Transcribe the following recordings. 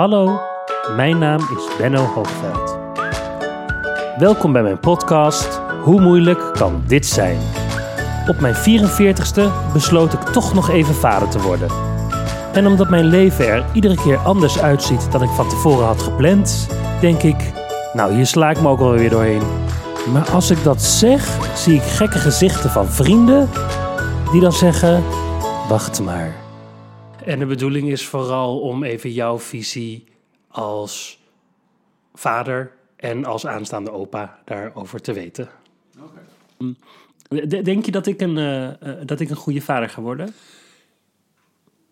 Hallo, mijn naam is Benno Hoogveld. Welkom bij mijn podcast Hoe moeilijk kan dit zijn? Op mijn 44ste besloot ik toch nog even vader te worden. En omdat mijn leven er iedere keer anders uitziet dan ik van tevoren had gepland, denk ik, nou hier sla ik me ook wel weer doorheen. Maar als ik dat zeg, zie ik gekke gezichten van vrienden die dan zeggen, wacht maar. En de bedoeling is vooral om even jouw visie als vader en als aanstaande opa daarover te weten. Denk je dat ik, een, eh, eh, dat ik een goede vader ga worden?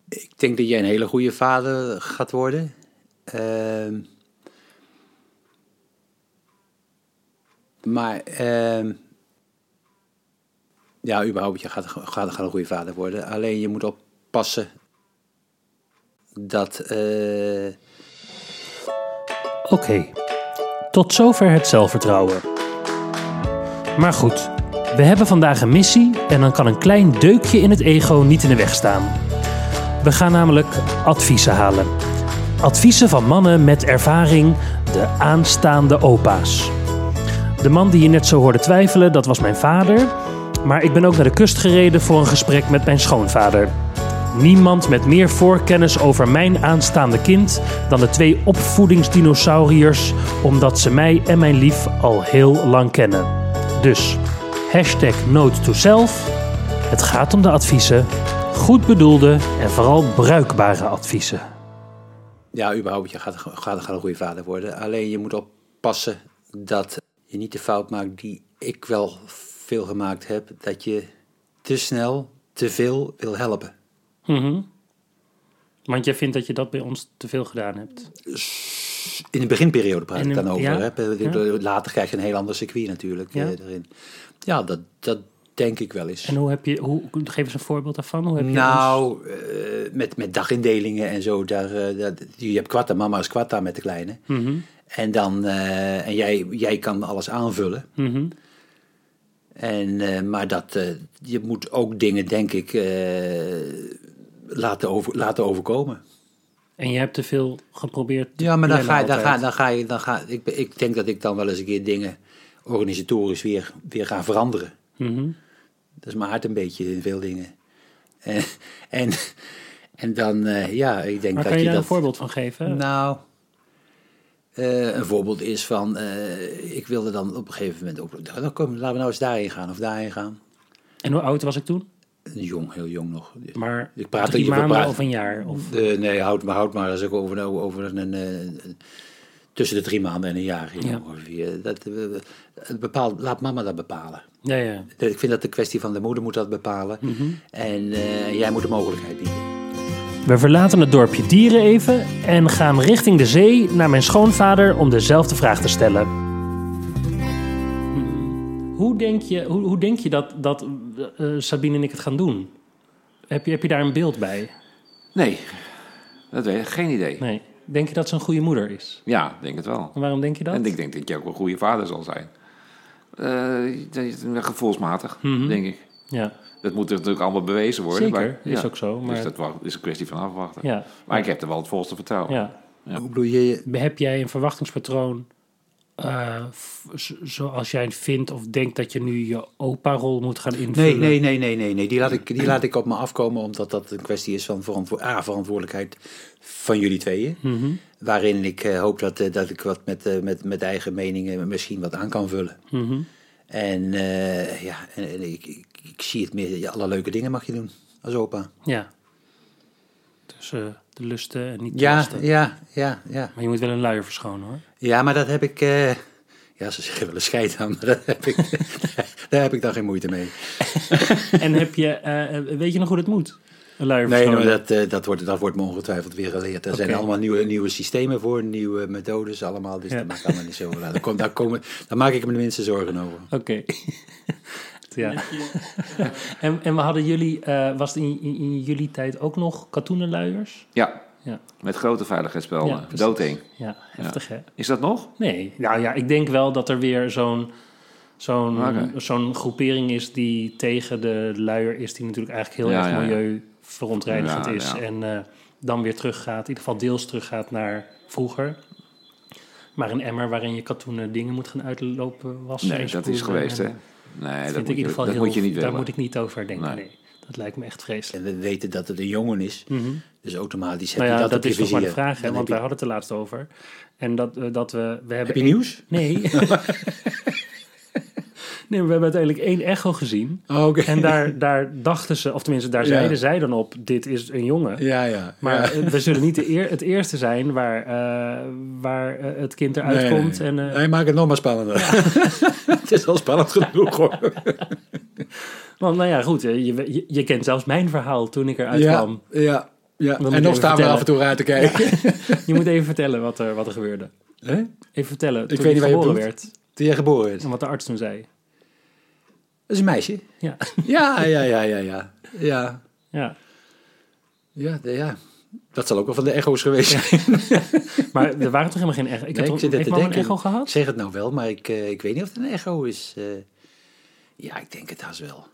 Ik denk dat jij een hele goede vader gaat worden. Ehm, maar, ehm, ja, überhaupt, je gaat, gaat, gaat een goede vader worden. Alleen je moet oppassen dat. eh, Oké, tot zover het zelfvertrouwen. Maar goed, we hebben vandaag een missie en dan kan een klein deukje in het ego niet in de weg staan. We gaan namelijk adviezen halen. Adviezen van mannen met ervaring, de aanstaande opa's. De man die je net zo hoorde twijfelen, dat was mijn vader. Maar ik ben ook naar de kust gereden voor een gesprek met mijn schoonvader. Niemand met meer voorkennis over mijn aanstaande kind dan de twee opvoedingsdinosauriërs, omdat ze mij en mijn lief al heel lang kennen. Dus, hashtag note to self. Het gaat om de adviezen, goed bedoelde en vooral bruikbare adviezen. ja, überhaupt, je gaat, een goede vader worden. Alleen je moet oppassen dat je niet de fout maakt die ik wel veel gemaakt heb. Dat je te snel, te veel wil helpen. Mhm. Want jij vindt dat je dat bij ons te veel gedaan hebt. In de beginperiode praat ik dan over. ja, hè. Later krijg je een heel ander circuit natuurlijk Ja. eh, erin. Ja, dat, dat denk ik wel eens. En hoe heb je, hoe, geef eens een voorbeeld daarvan. Hoe heb je ons- nou, eh, met, met dagindelingen en zo. Daar, eh, je hebt kwarta, mama is kwarta met de kleine. Mhm, En, dan, en jij, jij kan alles aanvullen. mhm. En, maar dat, je moet ook dingen, denk ik, laten, over, laten overkomen. En je hebt te veel geprobeerd. te Ja, maar dan ga, je, dan, ga, dan ga je, dan ga ik, ik denk dat ik dan wel eens een keer dingen organisatorisch weer, weer ga veranderen. Mhm. Dat is mijn hart een beetje in veel dingen. En, en, en dan, eh, ja, ik denk Maar dat kan je daar dat... een voorbeeld van geven? Nou, eh, een voorbeeld is van, eh, ik wilde dan op een gegeven moment ook, dan kom, laten we nou eens daarheen gaan of daarheen gaan. En hoe oud was ik toen? Jong, heel jong nog. Maar Ik praat drie maanden praat- of een jaar? Of... De, nee, houd maar, houd maar als ik over, over een, eh, een- tussen de drie maanden en een jaar ging Ja. ongeveer. Dat, eh, bepaalt, laat mama dat bepalen. Ja, ja. Ik vind dat de kwestie van de moeder moet dat bepalen. Mhm. En eh, jij moet de mogelijkheid bieden. We verlaten het dorpje Dieren even en gaan richting de zee naar mijn schoonvader om dezelfde vraag te stellen. Hoe denk je, hoe, hoe denk je dat, dat Sabine en ik het gaan doen? Heb je, heb je daar een beeld bij? Nee, dat weet ik. Geen idee. Nee. Denk je dat ze een goede moeder is? Ja, denk het wel. En waarom denk je dat? En ik denk dat je ook een goede vader zal zijn. Eh, dat is gevoelsmatig, Mhm. denk ik. Ja, Dat moet natuurlijk allemaal bewezen worden. Zeker, maar- is ja. ook zo, maar- Dus dat is een kwestie van afwachten. ja. Maar ik heb er wel het volste vertrouwen. ja. Ja. Hoe bedoel je? Heb jij een verwachtingspatroon z- zoals jij vindt of denkt dat je nu je opa-rol moet gaan invullen? Nee, nee, nee, nee, nee, nee. Die, laat ik, die laat ik op me afkomen, omdat dat een kwestie is van verantwo A, verantwoordelijkheid van jullie tweeën. Mhm, Waarin ik eh, hoop dat, eh, dat ik wat met, met, met eigen meningen misschien wat aan kan vullen. mhm. En ja, en, en ik, ik, ik zie het meer, ja, alle leuke dingen mag je doen als opa. Ja. Eh, de lusten en niet Ja, lasten. ja, ja, ja. Maar je moet wel een luier verschonen hoor. Ja, maar dat heb ik, eh, ja, ze zeggen wel een scheid aan, maar dat heb ik, daar heb ik dan geen moeite mee. en heb je, eh, weet je nog hoe dat moet? Een luier Nee, maar dat, eh, dat, wordt, dat wordt me ongetwijfeld weer geleerd. Er zijn allemaal nieuwe, nieuwe systemen voor, nieuwe methodes allemaal. Dus Ja. dat maakt allemaal niet zo. Daar, kom, daar, komen, daar maak ik me de minste zorgen over. Oké. Ja. en, en we hadden jullie, eh, was het in, in, in jullie tijd ook nog katoenen luiers? Ja, Ja. met grote veiligheidsspelden. Ja. Ja, heftig hè? Is dat nog? Nee, nou ja, ik denk wel dat er weer zo'n zo'n zo'n groepering is die tegen de luier is, die natuurlijk eigenlijk heel Ja, erg ja, ja. verontreinigend Ja, is. ja. En eh, dan weer teruggaat, in ieder geval deels teruggaat naar vroeger. Maar een emmer waarin je katoenen dingen moet gaan uitlopen wassen. Nee, dat is geweest, hè? Nee, vind dat, ik moet in je, ieder geval dat heel, moet je niet daar willen. moet ik niet over denken. Nee. Nee. dat lijkt me echt vreselijk. En we weten dat het een jongen is. Mhm. Dus automatisch heb Nou je ja, dat, dat, op je is nog maar de vraag, hè, want wij hadden het er laatst over. En dat, eh, dat we, we je, hebben heb je nieuws? Nee. nee, maar we hebben uiteindelijk één echo gezien. Oh. En daar, daar dachten ze, of tenminste daar Ja. zeiden zij dan op, dit is een jongen. Ja, ja. Maar ja. eh, we zullen niet de eer, het eerste zijn waar, eh, waar eh, het kind eruit Nee, komt. nee. En, Nee, maak het nog maar spannender. het is al spannend genoeg hoor. want nou ja, goed, je, je, je kent zelfs mijn verhaal toen ik eruit ja, kwam. ja, ja. En nog staan we af en toe raar te kijken. Je moet even vertellen wat er, wat er gebeurde. Hè? Even vertellen, toen weet niet waar je geboren werd. Toen jij geboren is. En wat de arts toen zei. Dat is een meisje. Ja, Ja, ja, ja, ja, ja. Ja, ja. ja, de- ja. Dat zal ook wel van de echo's geweest zijn. Maar er waren toch helemaal geen echo? Ik Nee, heb ik toch, zit te een echo Ik gehad? zeg het nou wel, maar ik, eh, ik weet niet of het een echo is. eh. ja, ik denk het haast wel.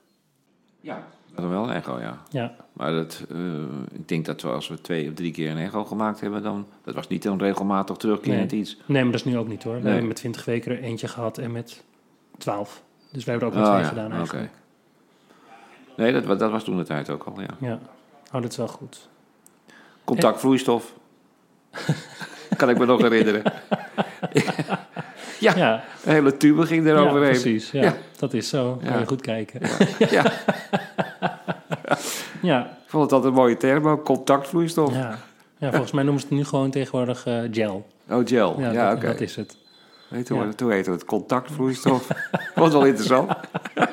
Ja, dat is wel een echo, ja. Ja, Maar dat, eh, ik denk dat we als we twee of drie keer een echo gemaakt hebben, dan... Dat was niet een regelmatig terugkerend Nee. iets. nee, maar dat is nu ook niet hoor. We Nee. hebben met 20 weken er eentje gehad en met 12. Dus wij hebben er ook Oh, met twee ja, gedaan eigenlijk. Nee, dat, dat was toen de tijd ook al, ja. Ja, oh, dat is wel goed. Contactvloeistof. kan ik me nog herinneren. ja, Ja, een hele tube ging ja, eroverheen. precies. Ja, Ja. Dat is zo. Kan Ja. je goed kijken. Ja, Ja, ik vond het altijd een mooie term, ook, contactvloeistof. ja. ja volgens mij noemen ze het nu gewoon tegenwoordig eh, gel. Oh, gel. Ja, Ja, oké. dat is het. Toen, ja. toen heette het contactvloeistof. was wel interessant.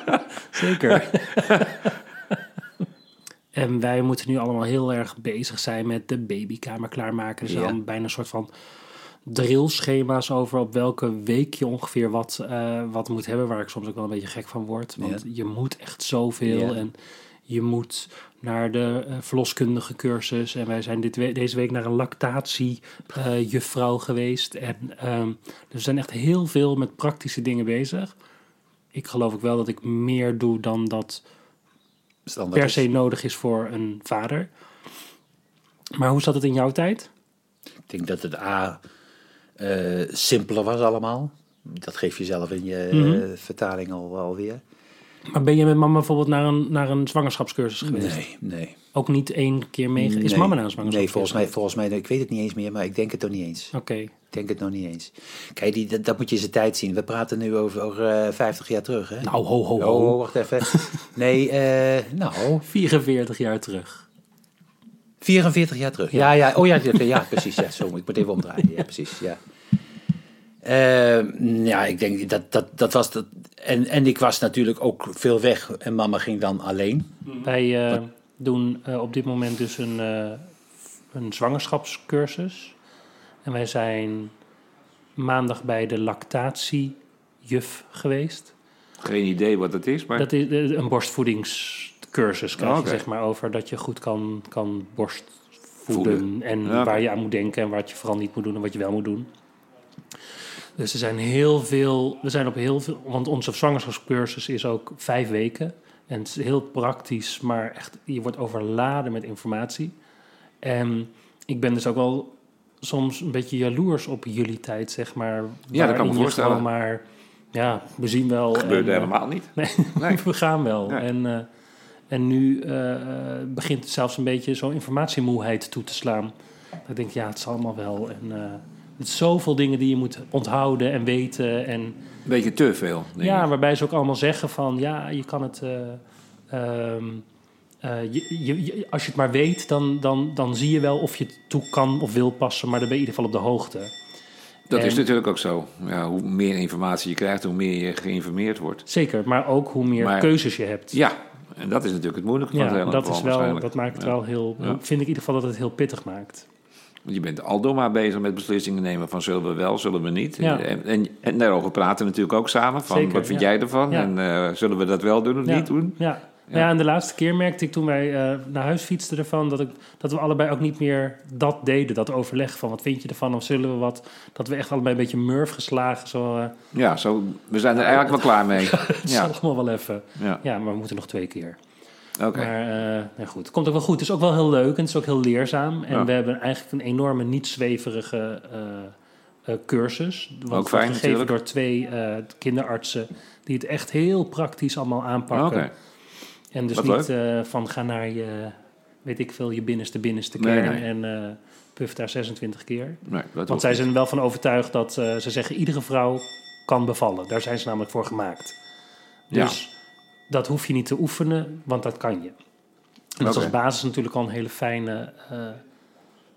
Zeker. en wij moeten nu allemaal heel erg bezig zijn met de babykamer klaarmaken. Ja. al bijna een soort van drillschema's over op welke week je ongeveer wat, eh, wat moet hebben. Waar ik soms ook wel een beetje gek van word. Want je moet echt zoveel. En je moet naar de eh, verloskundige cursus. En wij zijn dit we- deze week naar een lactatiejuffrouw geweest. En ehm, dus we zijn echt heel veel met praktische dingen bezig. Ik geloof ook wel dat ik meer doe dan dat Standaard per is. se nodig is voor een vader. Maar hoe zat het in jouw tijd? Ik denk dat het A eh, simpeler was allemaal. Dat geef je zelf in je eh, Mhm. vertaling al, alweer. Maar ben je met mama bijvoorbeeld naar een, naar een zwangerschapscursus geweest? Nee, nee. Ook niet één keer mee? Is Nee. mama naar een zwangerschapscursus? Nee, volgens mij, volgens mij, ik weet het niet eens meer, maar ik denk het toch niet eens. Oké, Ik denk het nog niet eens. Kijk, die, dat, dat moet je zijn tijd zien. We praten nu over, over eh, 50 jaar terug, hè? nou ho ho Oh, ho. wacht even. Nee, eh, nou, 44 jaar terug. 44 jaar terug. Ja, ja, oh ja, ja, ja precies. Ja, zo, ik moet even omdraaien. Ja, precies, ja. Eh, ja, ik denk dat dat, dat was dat. En, en ik was natuurlijk ook veel weg en mama ging dan alleen. Wij eh, doen eh, op dit moment dus een, eh, een zwangerschapscursus. En wij zijn maandag bij de lactatiejuf geweest. Geen idee wat het is, maar... Dat is een borstvoedingscursus, krijg Oh, je oké. zeg maar over dat je goed kan, kan borstvoeden. Voeden. En Ja, waar je aan moet denken en wat je vooral niet moet doen en wat je wel moet doen. Dus er zijn heel veel, we zijn op heel veel, want onze zwangerschapscursus is ook vijf weken. En het is heel praktisch, maar echt, je wordt overladen met informatie. En ik ben dus ook wel soms een beetje jaloers op jullie tijd, zeg maar. Ja, dat kan me voorstellen. maar, ja, we zien wel. gebeurde en, eh, helemaal niet. Nee, Nee. we gaan wel. Nee. En, eh, en nu eh, begint het zelfs een beetje zo'n informatiemoeheid toe te slaan. Dat ik denk, ja, het zal allemaal wel. En het is zoveel dingen die je moet onthouden en weten. En Een beetje te veel, ja, waarbij ze ook allemaal zeggen van, ja, je kan het... eh, ehm, eh, je, je, je- als je het maar weet, dan, dan, dan zie je wel of je het toe kan of wil passen. Maar dan ben je in ieder geval op de hoogte. Dat En- is natuurlijk ook zo. Ja, hoe meer informatie je krijgt, hoe meer je geïnformeerd wordt. Zeker, maar ook hoe meer Maar- keuzes je hebt. Ja, en dat is natuurlijk het moeilijke van het Ja, hele dat, is wel, dat maakt het Ja. wel heel, Ja. vind ik in ieder geval dat het heel pittig maakt. Je bent aldoor maar bezig met beslissingen nemen van zullen we wel, zullen we niet. Ja. En, en, en daarover praten we natuurlijk ook samen. Van, Zeker, wat vind ja. jij ervan? Ja. En eh, zullen we dat wel doen of niet doen? Ja. Ja. Ja. en de laatste keer merkte ik toen wij eh, naar huis fietsten ervan... Dat, ik, dat we allebei ook niet meer dat deden, dat overleg van... wat vind je ervan of zullen we wat... dat we echt allebei een beetje murf geslagen. Zo, eh, Ja, zo, we zijn er eigenlijk wel klaar mee. het Ja. allemaal wel even. Ja, maar we moeten nog twee keer. Oké. Maar eh, nou goed, het komt ook wel goed. Het is ook wel heel leuk en het is ook heel leerzaam. En Ja. we hebben eigenlijk een enorme, niet zweverige eh, eh, cursus. Want Ook fijn, gegeven natuurlijk. door twee kinderartsen die het echt heel praktisch allemaal aanpakken. Oké. En dus Wat niet van ga naar je, weet ik veel, je binnenste binnenste kern nee. en puf daar 26 keer. Nee, Want zij zijn er wel van overtuigd dat ze zeggen iedere vrouw kan bevallen. Daar zijn ze namelijk voor gemaakt. Ja. Dus dat hoef je niet te oefenen, want dat kan je. En dat is als basis natuurlijk al een hele fijne, eh,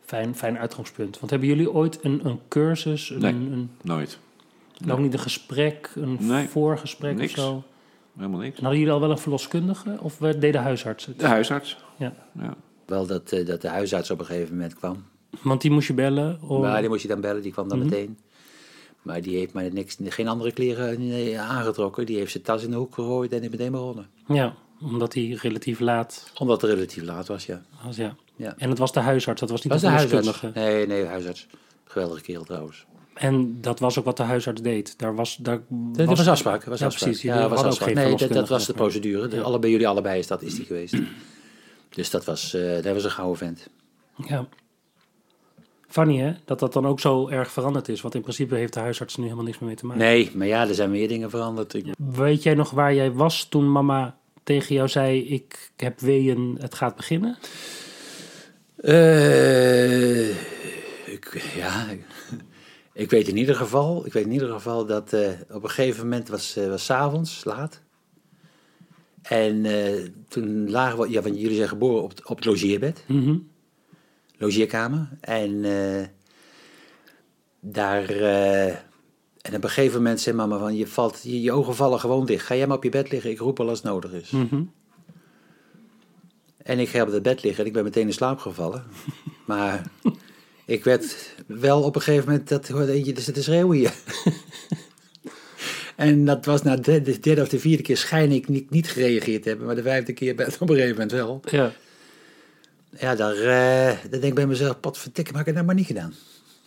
fijn, fijn uitgangspunt. Want hebben jullie ooit een, een cursus, een, Nee. een, Nooit. ook niet een gesprek, een Nee. voorgesprek Niks. of zo? Helemaal niks. En hadden jullie al wel een verloskundige of we- deden huisartsen het? De huisarts. Ja. Ja. Wel dat, eh, dat de huisarts op een gegeven moment kwam. Want die moest je bellen? Of... Maar die moest je dan bellen, die kwam dan Mhm. meteen. Maar die heeft maar niks, geen andere kleren aangetrokken. Die heeft zijn tas in de hoek gegooid en is meteen begonnen. Ja, omdat die relatief laat Omdat het relatief laat was, ja. was, ja. ja. En het was de huisarts, dat was niet was de de huisarts? Nee, nee, de huisarts. Geweldige kerel trouwens. En dat was ook wat de huisarts deed. Daar was, daar Dat was afspraak. Was Ja, afspraak. precies. Ja, was afspraak. Nee, dat, was de procedure. Ja. alle, bij jullie allebei is dat is die geweest. dus dat was, eh dat was een gouden vent. Ja. Funny hè, dat dat dan ook zo erg veranderd is. Want in principe heeft de huisarts nu helemaal niks meer mee te maken. Nee, maar ja, er zijn meer dingen veranderd. Ik, Weet jij nog waar jij was toen mama tegen jou zei... ik heb weeën, het gaat beginnen? Eh, ik, ja, ik weet in ieder geval, ik weet in ieder geval dat eh, op een gegeven moment was, eh was 's avonds laat. En toen lagen we, ja, want jullie zijn geboren op, op het logeerbed, Mhm. Logeerkamer. En eh, daar, eh, en op een gegeven moment zei mama van, je, valt, je, je ogen vallen gewoon dicht. Ga jij maar op je bed liggen, ik roep al als het nodig is. Mhm. En ik ga op het bed liggen en ik ben meteen in slaap gevallen. Maar ik werd wel op een gegeven moment, dat hoorde eentje te zitten schreeuwen hier. En dat was na de, de derde of de vierde keer schijn ik niet, niet gereageerd te hebben. Maar de vijfde keer ben- op een gegeven moment wel. Ja. Ja, daar, eh denk ik bij mezelf, pot vertikken, maar ik het nou maar niet gedaan.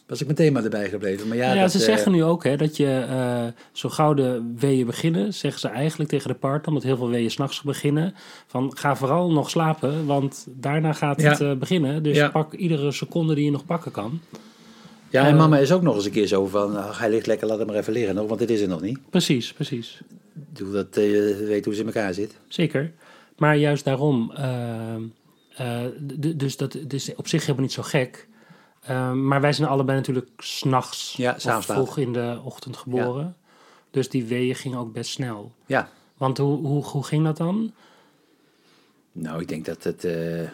Was ik meteen maar erbij gebleven. Maar ja, Ja, dat, ze eh, zeggen nu ook hè, dat je eh, zo gauw de weeën beginnen... zeggen ze eigenlijk tegen de partner, omdat heel veel weeën s'nachts beginnen... van ga vooral nog slapen, want daarna gaat Ja. het beginnen. Dus Ja. pak iedere seconde die je nog pakken kan. Ja, en mama is ook nog eens een keer zo van, ach, hij ligt lekker, laat hem maar even liggen nog, want dit is er nog niet. Precies, precies. Bedoel, dat je weet hoe ze in elkaar zit. Zeker. Maar juist daarom, eh, eh, d- dus dat het is op zich helemaal niet zo gek. Eh, maar wij zijn allebei natuurlijk s'nachts Ja, of vroeg in de ochtend geboren. Dus die weeën gingen ook best snel. Ja, Want hoe, hoe, hoe ging dat dan? Nou, ik denk dat het eh,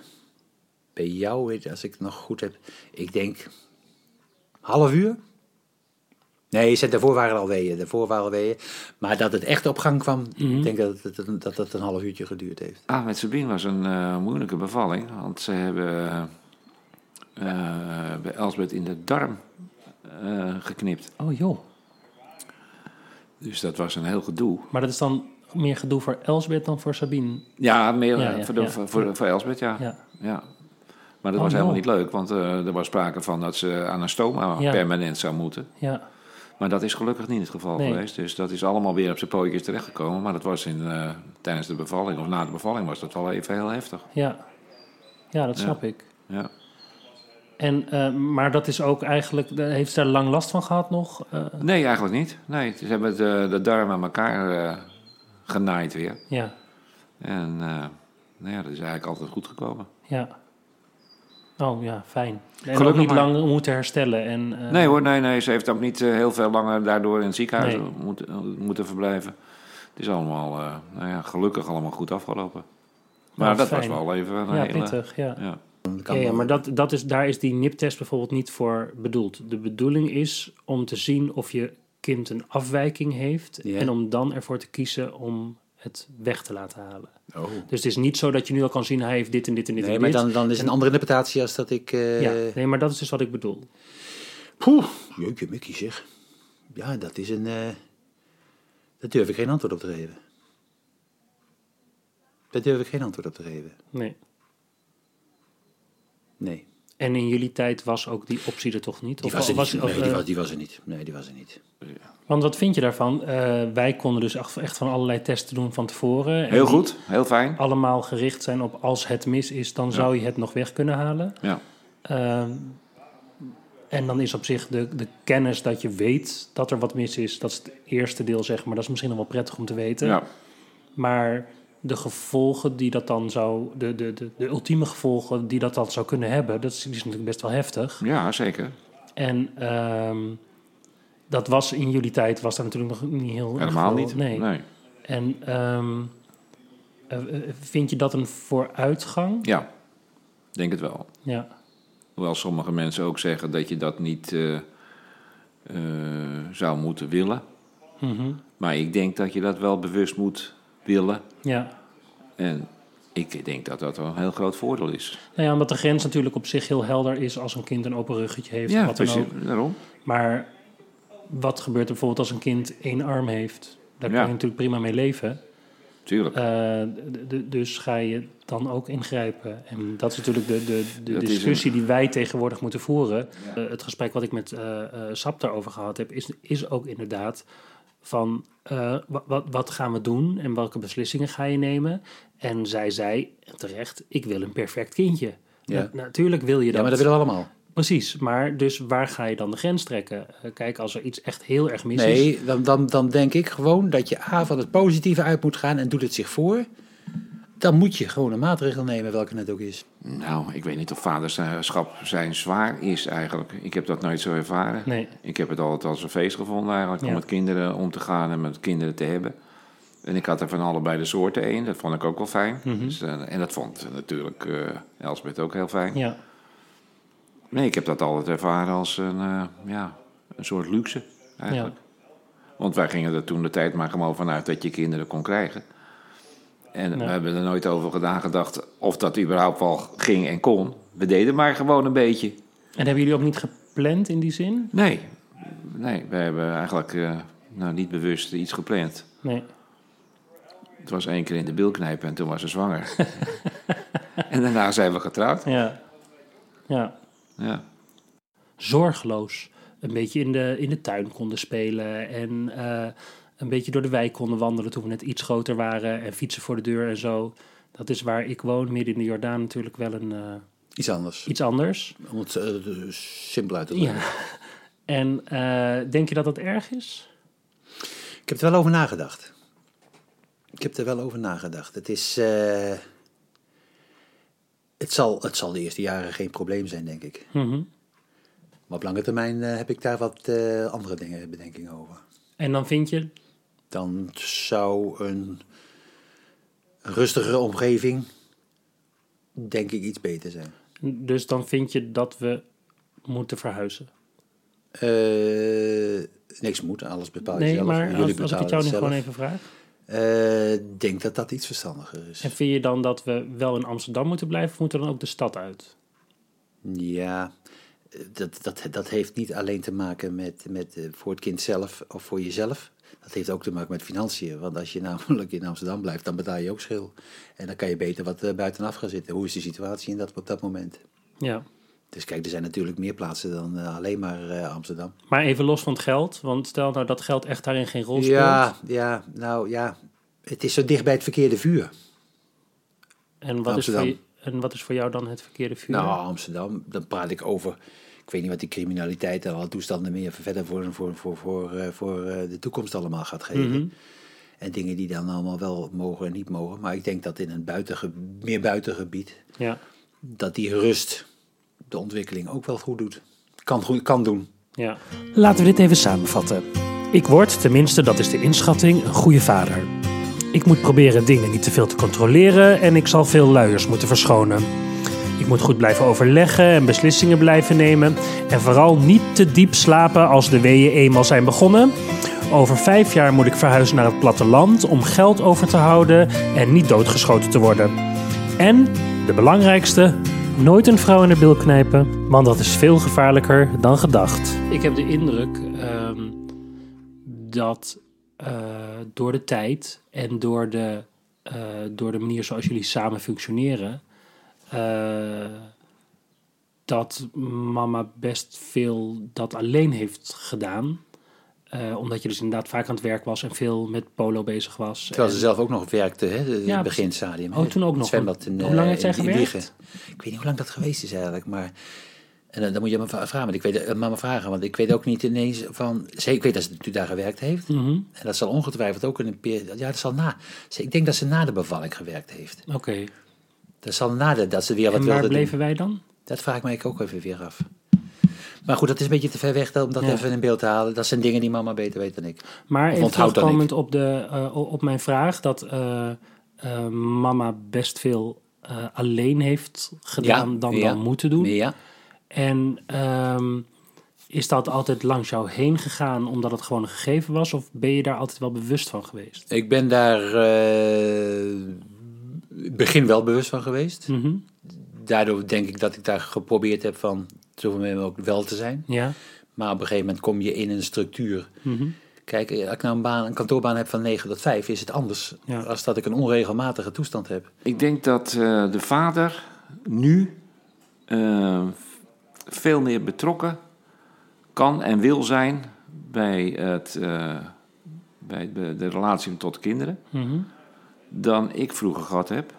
bij jou, als ik het nog goed heb, ik denk half uur. Nee, ze- daarvoor waren er al weeën, daarvoor waren er weeën. Maar dat het echt op gang kwam, Mhm. ik denk dat het, dat, dat het een half uurtje geduurd heeft. Ah, met Sabine was een eh, moeilijke bevalling. Want ze hebben eh, bij Elsbeth in de darm eh, geknipt. Oh joh. Dus dat was een heel gedoe. Maar dat is dan meer gedoe voor Elsbeth dan voor Sabine. Ja, meer Ja, ja, voor, de, ja. voor, voor, voor Elsbeth, ja. Ja. ja. Maar dat Oh, was helemaal niet leuk, want eh, er was sprake van dat ze aan een stoma Ja. permanent zou moeten. Ja. Maar dat is gelukkig niet het geval Nee. geweest. Dus dat is allemaal weer op zijn pootjes terechtgekomen. Maar dat was in, eh, tijdens de bevalling, of na de bevalling, was dat wel even heel heftig. Ja. Ja, dat Ja. snap ik. Ja. En, eh, maar dat is ook eigenlijk, heeft ze daar lang last van gehad nog? Eh, Nee, eigenlijk niet. Nee, ze hebben de, de darm aan elkaar genaaid weer. ja, En nou ja, dat is eigenlijk altijd goed gekomen. ja. Oh ja, fijn. En ook Gelukkig niet maar. lang moeten herstellen. En, eh, Nee hoor, nee, nee. Ze heeft ook niet eh, heel veel langer daardoor in het ziekenhuis Nee. moeten, eh, moeten verblijven. Het is allemaal, eh, nou ja, gelukkig allemaal goed afgelopen. Maar Nou, dat fijn. was wel even een Ja, hele... pittig, ja. Ja. Ja, ja, maar dat, dat is, daar is die niptest bijvoorbeeld niet voor bedoeld. De bedoeling is om te zien of je kind een afwijking heeft... En om dan ervoor te kiezen om het weg te laten halen. Oh. Dus het is niet zo dat je nu al kan zien... hij heeft dit en dit en dit Nee, en maar dan, dan is een andere interpretatie als dat ik... eh Ja, nee, maar dat is dus wat ik bedoel. Poeh, jeetje Mickey zeg. Ja, dat is een... eh daar durf ik geen antwoord op te geven. Daar durf ik geen antwoord op te geven. Nee. Nee. En in jullie tijd was ook die optie er toch niet? Die was er was, niet. of, nee, die eh, was, die was er niet. Nee, die was er niet. Want wat vind je daarvan? Eh, wij konden dus echt van allerlei testen doen van tevoren. En Heel goed, heel fijn. Allemaal gericht zijn op als het mis is, dan zou je het nog weg kunnen halen. Ja. Ehm, en dan is op zich de, de kennis dat je weet dat er wat mis is, dat is het eerste deel, zeg maar. Dat is misschien nog wel prettig om te weten. Ja. Maar de gevolgen die dat dan zou, de, de, de, de ultieme gevolgen die dat dan zou kunnen hebben, dat is, die is natuurlijk best wel heftig. ja, zeker. En ehm, dat was in jullie tijd, was daar natuurlijk nog niet heel Helemaal niet. Nee. nee. En ehm, eh, eh, vind je dat een vooruitgang? Ja, denk het wel. Ja. Hoewel sommige mensen ook zeggen dat je dat niet eh, zou moeten willen. Mhm. Maar ik denk dat je dat wel bewust moet willen. Ja. En ik denk dat dat wel een heel groot voordeel is. Nou ja, omdat de grens natuurlijk op zich heel helder is als een kind een open ruggetje heeft. Ja, wat dan precies. ook. Daarom. Maar wat gebeurt er bijvoorbeeld als een kind één arm heeft? Daar Ja. kan je natuurlijk prima mee leven. Tuurlijk. Eh, dus ga je dan ook ingrijpen. En dat is natuurlijk de, de, de discussie die wij tegenwoordig moeten voeren. Eh, het gesprek wat ik met eh, Sap daarover gehad heb, is, is ook inderdaad van eh, wat, wat, gaan we doen en welke beslissingen ga je nemen? En zij zei terecht, ik wil een perfect kindje. Ja. Na- natuurlijk wil je dat. Ja, maar dat willen we allemaal. Precies, maar dus waar ga je dan de grens trekken? Eh, kijk, als er iets echt heel erg mis is... Nee, dan, dan, dan denk ik gewoon dat je A van het positieve uit moet gaan en doet het zich voor. Dan moet je gewoon een maatregel nemen, welke het ook is. Nou, ik weet niet of vaderschap zijn zwaar is eigenlijk. Ik heb dat nooit zo ervaren. Nee. Ik heb het altijd als een feest gevonden eigenlijk om Ja. met kinderen om te gaan en met kinderen te hebben. En ik had er van allebei de soorten één. Dat vond ik ook wel fijn. Mhm. dus, eh, en dat vond natuurlijk eh Elsbeth ook heel fijn. Ja, Nee, ik heb dat altijd ervaren als een, eh, ja, een soort luxe eigenlijk. Want wij gingen er toen de tijd maar gewoon vanuit dat je kinderen kon krijgen. En we hebben er nooit over gedaan gedacht of dat überhaupt wel ging en kon. We deden maar gewoon een beetje. En hebben jullie ook niet gepland in die zin? Nee, nee we hebben eigenlijk eh, nou, niet bewust iets gepland. Nee. Het was één keer in de bil knijpen en toen was ze zwanger. en daarna zijn we getrouwd. Ja. Ja. Ja. Zorgeloos. Een beetje in de, in de tuin konden spelen. En eh, een beetje door de wijk konden wandelen toen we net iets groter waren. En fietsen voor de deur en zo. Dat is waar ik woon, midden in de Jordaan natuurlijk wel een, eh, Iets anders. iets anders. Om het eh, simpel uit te drukken. Ja. En eh, denk je dat dat erg is? Ik heb er wel over nagedacht. Ik heb er wel over nagedacht. Het is. het, zal, het zal de eerste jaren geen probleem zijn, denk ik. Mhm. Maar op lange termijn heb ik daar wat andere dingen bedenkingen over. En dan vind je... Dan zou een rustigere omgeving, denk ik, iets beter zijn. Dus dan vind je dat we moeten verhuizen. Eh, niks moet, alles bepaal je Nee, zelf. maar als, als ik het jou nu zelf. gewoon even vraag. Eh, Ik denk dat dat iets verstandiger is. En vind je dan dat we wel in Amsterdam moeten blijven of moeten we dan ook de stad uit? Ja, eh, dat, dat, dat heeft niet alleen te maken met, met eh, voor het kind zelf of voor jezelf. Dat heeft ook te maken met financiën. Want als je namelijk in Amsterdam blijft, dan betaal je ook schil. En dan kan je beter wat eh, buitenaf gaan zitten. Hoe is de situatie in dat, op dat moment? Ja. Dus kijk, er zijn natuurlijk meer plaatsen dan eh, alleen maar eh, Amsterdam. Maar even los van het geld, want stel nou dat geld echt daarin geen rol speelt. Ja, ja, nou ja. Het is zo dicht bij het verkeerde vuur. en, wat is voor en wat is voor jou dan het verkeerde vuur? Nou, Amsterdam, dan praat ik over. Ik weet niet wat die criminaliteit en alle toestanden meer verder voor, voor, voor, voor, eh, voor eh, de toekomst allemaal gaat geven. Mhm. En dingen die dan allemaal wel mogen en niet mogen. Maar ik denk dat in een buitenge, meer buitengebied, Ja, dat die rust de ontwikkeling ook wel goed doet. Kan, goed, kan doen. ja. Laten we dit even samenvatten. Ik word, tenminste dat is de inschatting, een goede vader. Ik moet proberen dingen niet te veel te controleren en ik zal veel luiers moeten verschonen. Ik moet goed blijven overleggen en beslissingen blijven nemen. En vooral niet te diep slapen als de weeën eenmaal zijn begonnen. Over vijf jaar moet ik verhuizen naar het platteland om geld over te houden en niet doodgeschoten te worden. En, de belangrijkste, nooit een vrouw in de bil knijpen, want dat is veel gevaarlijker dan gedacht. Ik heb de indruk ehm, dat eh, door de tijd en door de, eh, door de manier zoals jullie samen functioneren, eh, dat mama best veel dat alleen heeft gedaan. Eh, omdat je dus inderdaad vaak aan het werk was en veel met polo bezig was. Terwijl ze zelf ook nog werkte, hè, in Ja, het beginstadium. Oh, toen ook nog. Zwembad in, Hoe eh, lang heeft zij gewerkt? Ik weet niet hoe lang dat geweest is eigenlijk, maar... En dan, dan moet je me vragen, want ik weet, eh, mama vragen, want ik weet ook niet ineens van... Ze, ik weet dat ze natuurlijk daar gewerkt heeft. Mhm. En dat zal ongetwijfeld ook in een periode... Ja, dat zal na... ze- Ik denk dat ze na de bevalling gewerkt heeft. Oké. Dat de, dat ze weer wat En waar doen. bleven wij dan? Dat vraag ik mij ook even weer af. Maar goed, dat is een beetje te ver weg om dat Ja. even in beeld te halen. Dat zijn dingen die mama beter weet dan ik. Maar even terugkomend op, de, eh, op mijn vraag dat eh, eh, mama best veel alleen heeft gedaan dan ja. dan moeten doen. Ja. En ehm, is dat altijd langs jou heen gegaan omdat het gewoon een gegeven was? Of ben je daar altijd wel bewust van geweest? Ik ben daar begin wel bewust van geweest. Mhm. Daardoor denk ik dat ik daar geprobeerd heb van zoveel mogelijk ook wel te zijn. Ja. Maar op een gegeven moment kom je in een structuur. Mhm. Kijk, als ik nou een, baan, een kantoorbaan heb van 9 tot 5, is het anders Ja. als dat ik een onregelmatige toestand heb. Ik denk dat eh, de vader nu eh, veel meer betrokken kan en wil zijn bij, het, eh, bij de, de relatie tot kinderen Mhm. Dan ik vroeger gehad heb.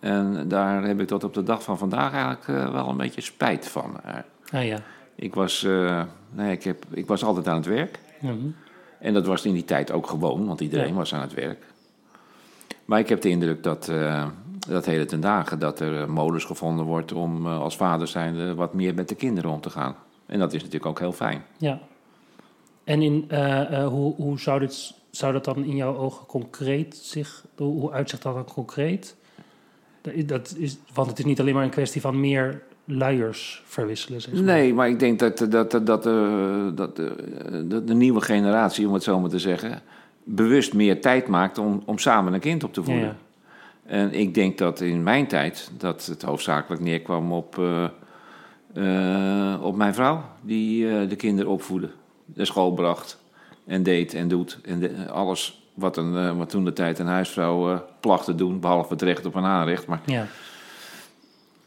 En daar heb ik tot op de dag van vandaag eigenlijk eh, wel een beetje spijt van. Eh, Ah ja. ik, was, eh, nee, ik, heb, ik was altijd aan het werk. Mhm. En dat was in die tijd ook gewoon, want iedereen Ja. was aan het werk. Maar ik heb de indruk dat, dat hele ten dagen dat er modus gevonden wordt om als vader zijnde wat meer met de kinderen om te gaan. En dat is natuurlijk ook heel fijn. Ja. En in, hoe, hoe zou, dit, zou dat dan in jouw ogen concreet zich... Hoe, uitzicht dat dan concreet? Dat is- want het is niet alleen maar een kwestie van meer luiers verwisselen. Zeg maar. Nee, maar ik denk dat, dat, dat, dat, eh, dat, eh, dat de nieuwe generatie, om het zo maar te zeggen, bewust meer tijd maakt om, om samen een kind op te voeden. ja. En ik denk dat in mijn tijd dat het hoofdzakelijk neerkwam op, eh, op mijn vrouw, die de kinderen opvoedde, de school bracht en deed en doet. En de- alles wat, een, eh, wat toen de tijd een huisvrouw eh, placht te doen, behalve het recht op een aanrecht. Maar Ja.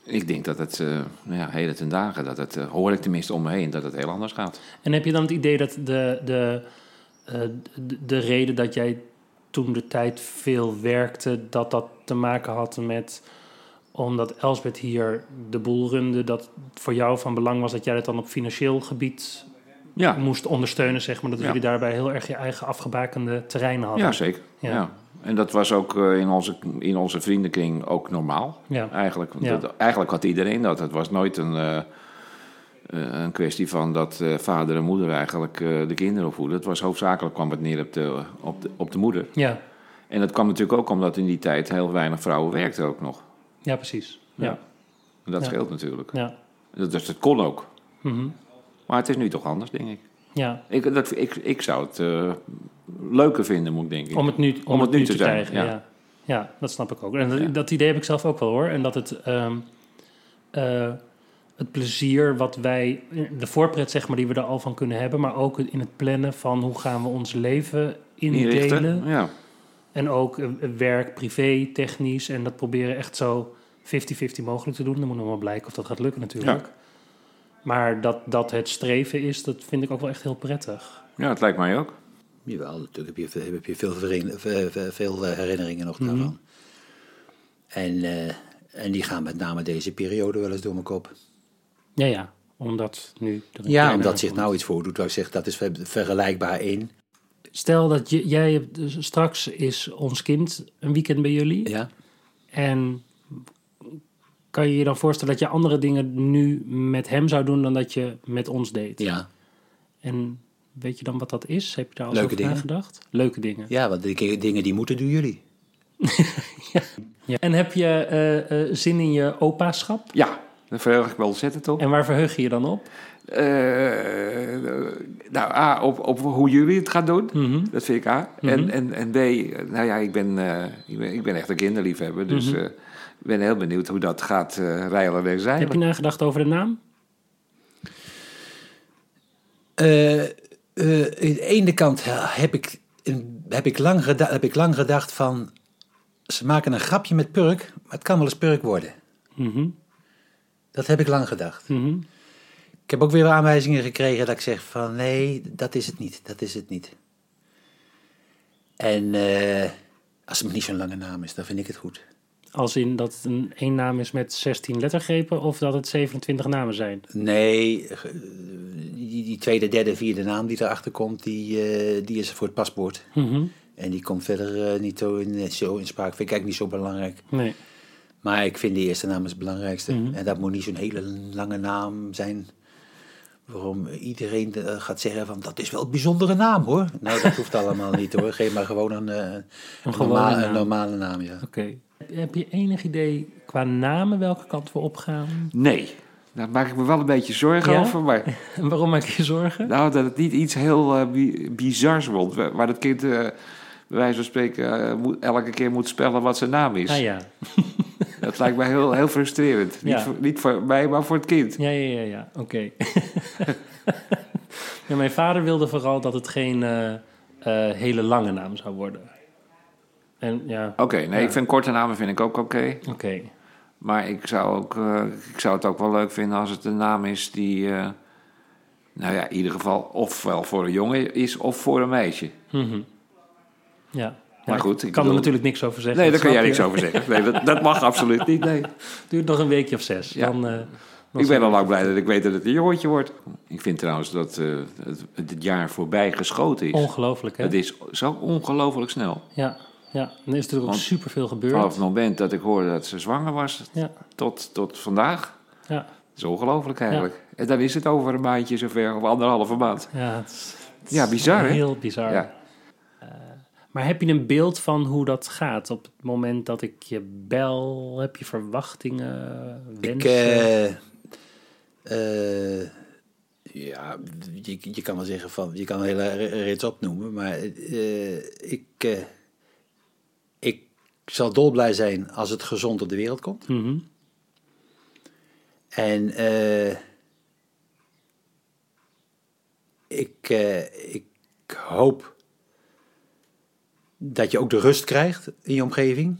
ik denk dat het, eh nou ja, heden ten dagen, dat het, eh, hoor ik tenminste om me heen, dat het heel anders gaat. En heb je dan het idee dat de, de, eh, de, de reden dat jij toen de tijd veel werkte, dat dat te maken had met omdat Elsbeth hier de boel runde, dat voor jou van belang was dat jij dat dan op financieel gebied Ja, moest ondersteunen, zeg maar, dat jullie daarbij heel erg je eigen afgebakende terreinen hadden. ja zeker. Ja. En dat was ook eh, in, onze, in onze vriendenkring ook normaal. Ja. Eigenlijk, Ja. dat, eigenlijk had iedereen dat. Het was nooit een, eh, eh, een kwestie van dat vader en moeder eigenlijk de kinderen opvoeden. Het was hoofdzakelijk kwam het neer op de, op, de, op de moeder. Ja, En dat kwam natuurlijk ook omdat in die tijd heel weinig vrouwen werkten ook nog. ja precies. Ja, ja. En dat Ja. scheelt natuurlijk. ja. Dat, dus dat kon ook. Mhm. Maar het is nu toch anders, denk ik. ja. Ik, dat, ik, ik zou het eh, leuker vinden, moet ik denken. Om het nu, om het nu te, krijgen, ja. ja. ja. dat snap ik ook. En dat, Ja. dat idee heb ik zelf ook wel hoor. En dat het, ehm, eh, het plezier wat wij, de voorpret zeg maar, die we er al van kunnen hebben, maar ook in het plannen van hoe gaan we ons leven indelen. Inrichten. Ja. En ook eh, werk, privé, technisch. En dat proberen echt zo 50-50 mogelijk te doen. Dan moet nog wel blijken of dat gaat lukken natuurlijk. Maar dat, dat het streven is, dat vind ik ook wel echt heel prettig. ja, het lijkt mij ook. Jawel, natuurlijk heb je, heb je veel, veel eh, herinneringen nog Mhm. daarvan. En, eh, en die gaan met name deze periode wel eens door mijn kop. Ja, ja. Omdat nu... Ja, omdat zich nou iets voordoet waar ik zeg dat is ver- vergelijkbaar in. Stel dat je, jij hebt- dus straks is ons kind een weekend bij jullie. Ja, En kan je je dan voorstellen dat je andere dingen nu met hem zou doen dan dat je met ons deed? ja. En weet je dan wat dat is? Heb je daar al Leuke over dingen. nagedacht? Leuke dingen. ja want die ke- dingen die moeten doen jullie. Ja. En heb je eh, eh, zin in je opaschap? Ja, daar verheug ik wel ontzettend op. En waar verheug je je dan op? Eh, nou, A, op, op hoe jullie het gaan doen. Mhm. Dat vind ik A. en, en, en B, nou ja, ik ben, eh, ik ben, ik ben echt een kinderliefhebber. Dus Mhm. eh, ik ben heel benieuwd hoe dat gaat eh rijlen en zeilen. Heb je nagedacht over de naam? Eh, eh, aan de ene kant heb ik, heb, ik lang heb ik lang gedacht van... ze maken een grapje met Purk, maar het kan wel eens Purk worden. Mhm. Dat heb ik lang gedacht. Mhm. Ik heb ook weer aanwijzingen gekregen dat ik zeg van nee, dat is het niet, dat is het niet. En eh, als het niet zo'n lange naam is, dan vind ik het goed. Als in dat het een één naam is met 16 lettergrepen of dat het 27 namen zijn. Nee, eh, die, die tweede, derde, vierde naam die erachter komt, die, eh, die is voor het paspoort. Mhm. En die komt verder eh, niet zo in, zo in spraak. Vind ik eigenlijk niet zo belangrijk. Nee. Maar ik vind de eerste naam het belangrijkste. Mhm. En dat moet niet zo'n hele lange naam zijn. Waarom iedereen gaat zeggen van dat is wel een bijzondere naam hoor. Nou, dat hoeft allemaal niet hoor. Geef maar gewoon een, een, gewone norma- naam. een normale naam. Ja. Oké. Heb je enig idee qua namen welke kant we opgaan? Nee, daar maak ik me wel een beetje zorgen Ja? over. Maar En waarom maak je je zorgen? nou, dat het niet iets heel bi- bizars wordt. wa- Waar het kind, eh, bij wijze van spreken, eh, moet, elke keer moet spellen wat zijn naam is. Ah ja. Dat lijkt mij heel, heel frustrerend. Ja. Niet, voor, niet voor mij, maar voor het kind. Ja, ja, ja, ja. Oké. ja, mijn vader wilde vooral dat het geen hele lange naam zou worden. En ja, Oké, nee, Ja. ik vind korte namen vind ik ook oké. oké. Maar ik zou, ook, eh, ik zou het ook wel leuk vinden als het een naam is die... eh, nou ja, in ieder geval ofwel voor een jongen is of voor een meisje. Mhm. Ja. Maar Ja, goed, ik kan er natuurlijk niks over zeggen. Nee, dat daar kan jij niks over zeggen. Nee, dat, dat mag absoluut niet. Nee. Duurt nog een weekje of zes. Ja. Dan, eh, dan Ik ben al lang blij dat ik weet dat het een jongetje wordt. Ik vind trouwens dat het, het jaar voorbij geschoten is. Ongelooflijk, hè? Het is zo ongelooflijk snel. Ja, ja. En er is natuurlijk ook superveel Vanaf gebeurd. het moment dat ik hoorde dat ze zwanger was, Ja, tot, tot vandaag. ja, Dat is ongelooflijk eigenlijk. En dan is het over een maandje zover, of anderhalve maand. ja. Het is, het Ja, bizar, hè? Heel bizar. Ja. Maar heb je een beeld van hoe dat gaat? Op het moment dat ik je bel, heb je verwachtingen, Ik, wensen? eh, eh, ja, je, je kan wel zeggen van, je kan een hele rits opnoemen, maar eh, ik, eh, ik zal dolblij zijn als het gezond op de wereld komt. Mhm. En eh, ik, eh, ik hoop dat je ook de rust krijgt in je omgeving.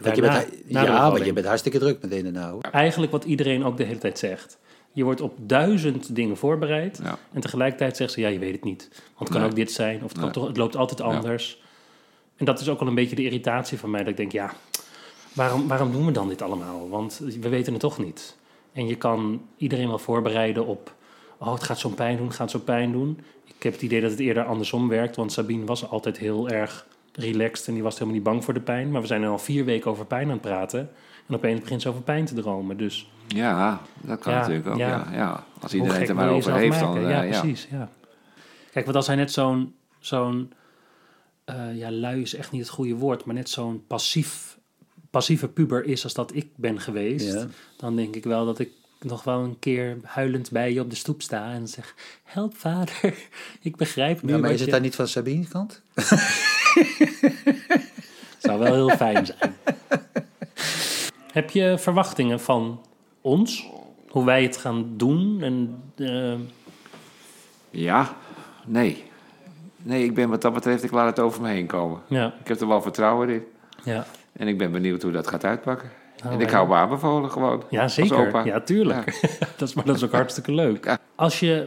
Want je bent, ja, want je bent hartstikke druk meteen daarna. hoor. Eigenlijk wat iedereen ook de hele tijd zegt. Je wordt op duizend dingen voorbereid. Ja. En tegelijkertijd zegt ze, ja, je weet het niet. Want het kan Nee. ook dit zijn, of het, kan toch, het loopt altijd anders. En dat is ook wel een beetje de irritatie van mij. Dat ik denk, ja, waarom, waarom doen we dan dit allemaal? Want we weten het toch niet. En je kan iedereen wel voorbereiden op... oh, het gaat zo'n pijn doen, het gaat zo'n pijn doen. Ik heb het idee dat het eerder andersom werkt. Want Sabine was altijd heel erg relaxed... en die was helemaal niet bang voor de pijn. Maar we zijn er al vier weken over pijn aan het praten... En opeens begint ze over pijn te dromen. Dus Ja, dat kan Ja, natuurlijk ook. ja. Ja. Ja, Als iedereen het er maar over heeft, dan... maken? eh, ja, ja. precies. Ja. Kijk, want als hij net zo'n... zo'n eh, ja, lui is echt niet het goede woord... maar net zo'n passief, passieve puber is als dat ik ben geweest... Ja. dan denk ik wel dat ik nog wel een keer huilend bij je op de stoep sta... en zeg, help vader, ik begrijp nu Ja, maar wat is het je... dan niet van Sabine's kant? zou wel heel fijn zijn. Heb je verwachtingen van ons? Hoe wij het gaan doen? En, eh, Ja, nee. Nee, ik ben wat dat betreft, ik laat het over me heen komen. ja, Ik heb er wel vertrouwen in. ja. En ik ben benieuwd hoe dat gaat uitpakken. Nou, en ik hou me aanbevolen gewoon. Ja, zeker. Ja, tuurlijk. dat, is, maar dat is ook hartstikke leuk. Ja. Als je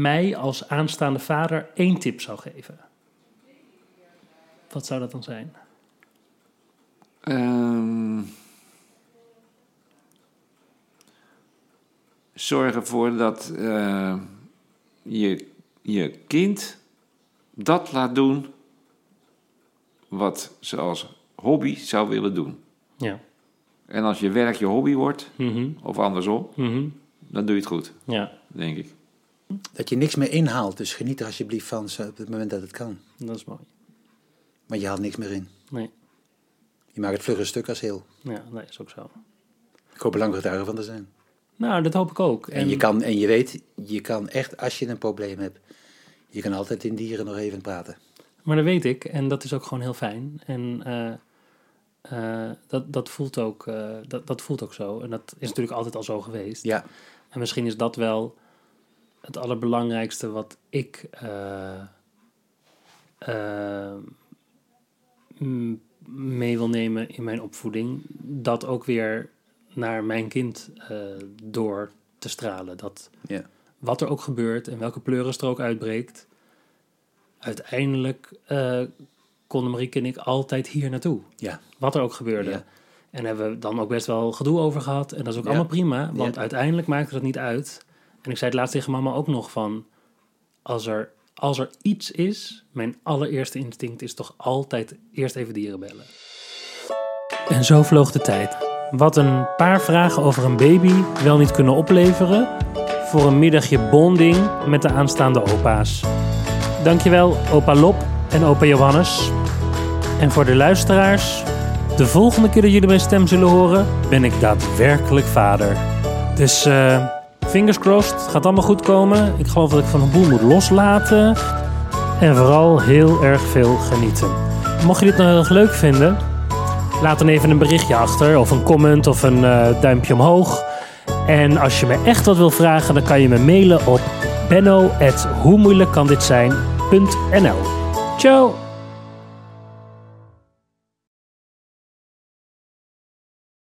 mij als aanstaande vader één tip zou geven, wat zou dat dan zijn? Ehm, zorg ervoor dat eh, je, je kind dat laat doen wat ze als hobby zou willen doen. Ja. En als je werk je hobby wordt, Mhm, of andersom, mhm. dan doe je het goed, Ja, denk ik. Dat je niks meer inhaalt, dus geniet er alsjeblieft van op het moment dat het kan. dat is mooi. Maar je haalt niks meer in. Nee, Je maakt het vlug een stuk als heel. ja, dat is ook zo. Ik hoop er lang van te zijn. Nou, dat hoop ik ook. En, je kan, en je weet, je kan echt, als je een probleem hebt, je kan altijd in dieren nog even praten. Maar dat weet ik en dat is ook gewoon heel fijn. En eh, eh, dat, dat, voelt ook, eh, dat, dat voelt ook zo. En dat is natuurlijk altijd al zo geweest. Ja, En misschien is dat wel het allerbelangrijkste wat ik mee wil nemen in mijn opvoeding. Dat ook weer naar mijn kind door te stralen. Dat Ja. Wat er ook gebeurt en welke pleurenstrook uitbreekt, uiteindelijk eh konden Marieke en ik altijd hier naartoe. Ja. Wat er ook gebeurde. Ja. En hebben we dan ook best wel gedoe over gehad. En dat is ook Ja. allemaal prima, want Ja. uiteindelijk maakte het niet uit. En ik zei het laatst tegen mama ook nog van... Als er, als er iets is, mijn allereerste instinct is toch altijd eerst even dieren bellen. En zo vloog de tijd. Wat een paar vragen over een baby wel niet kunnen opleveren... voor een middagje bonding met de aanstaande opa's. Dankjewel opa Lop en opa Johannes. En voor de luisteraars... De volgende keer dat jullie mijn stem zullen horen, ben ik daadwerkelijk vader. Dus eh, fingers crossed, het gaat allemaal goed komen. Ik geloof dat ik van een boel moet loslaten. En vooral heel erg veel genieten. Mocht je dit nou heel erg leuk vinden, laat dan even een berichtje achter. Of een comment of een eh, duimpje omhoog. En als je me echt wat wil vragen, dan kan je me mailen op benno.hoemoeilijkkanditzijn.nl Ciao!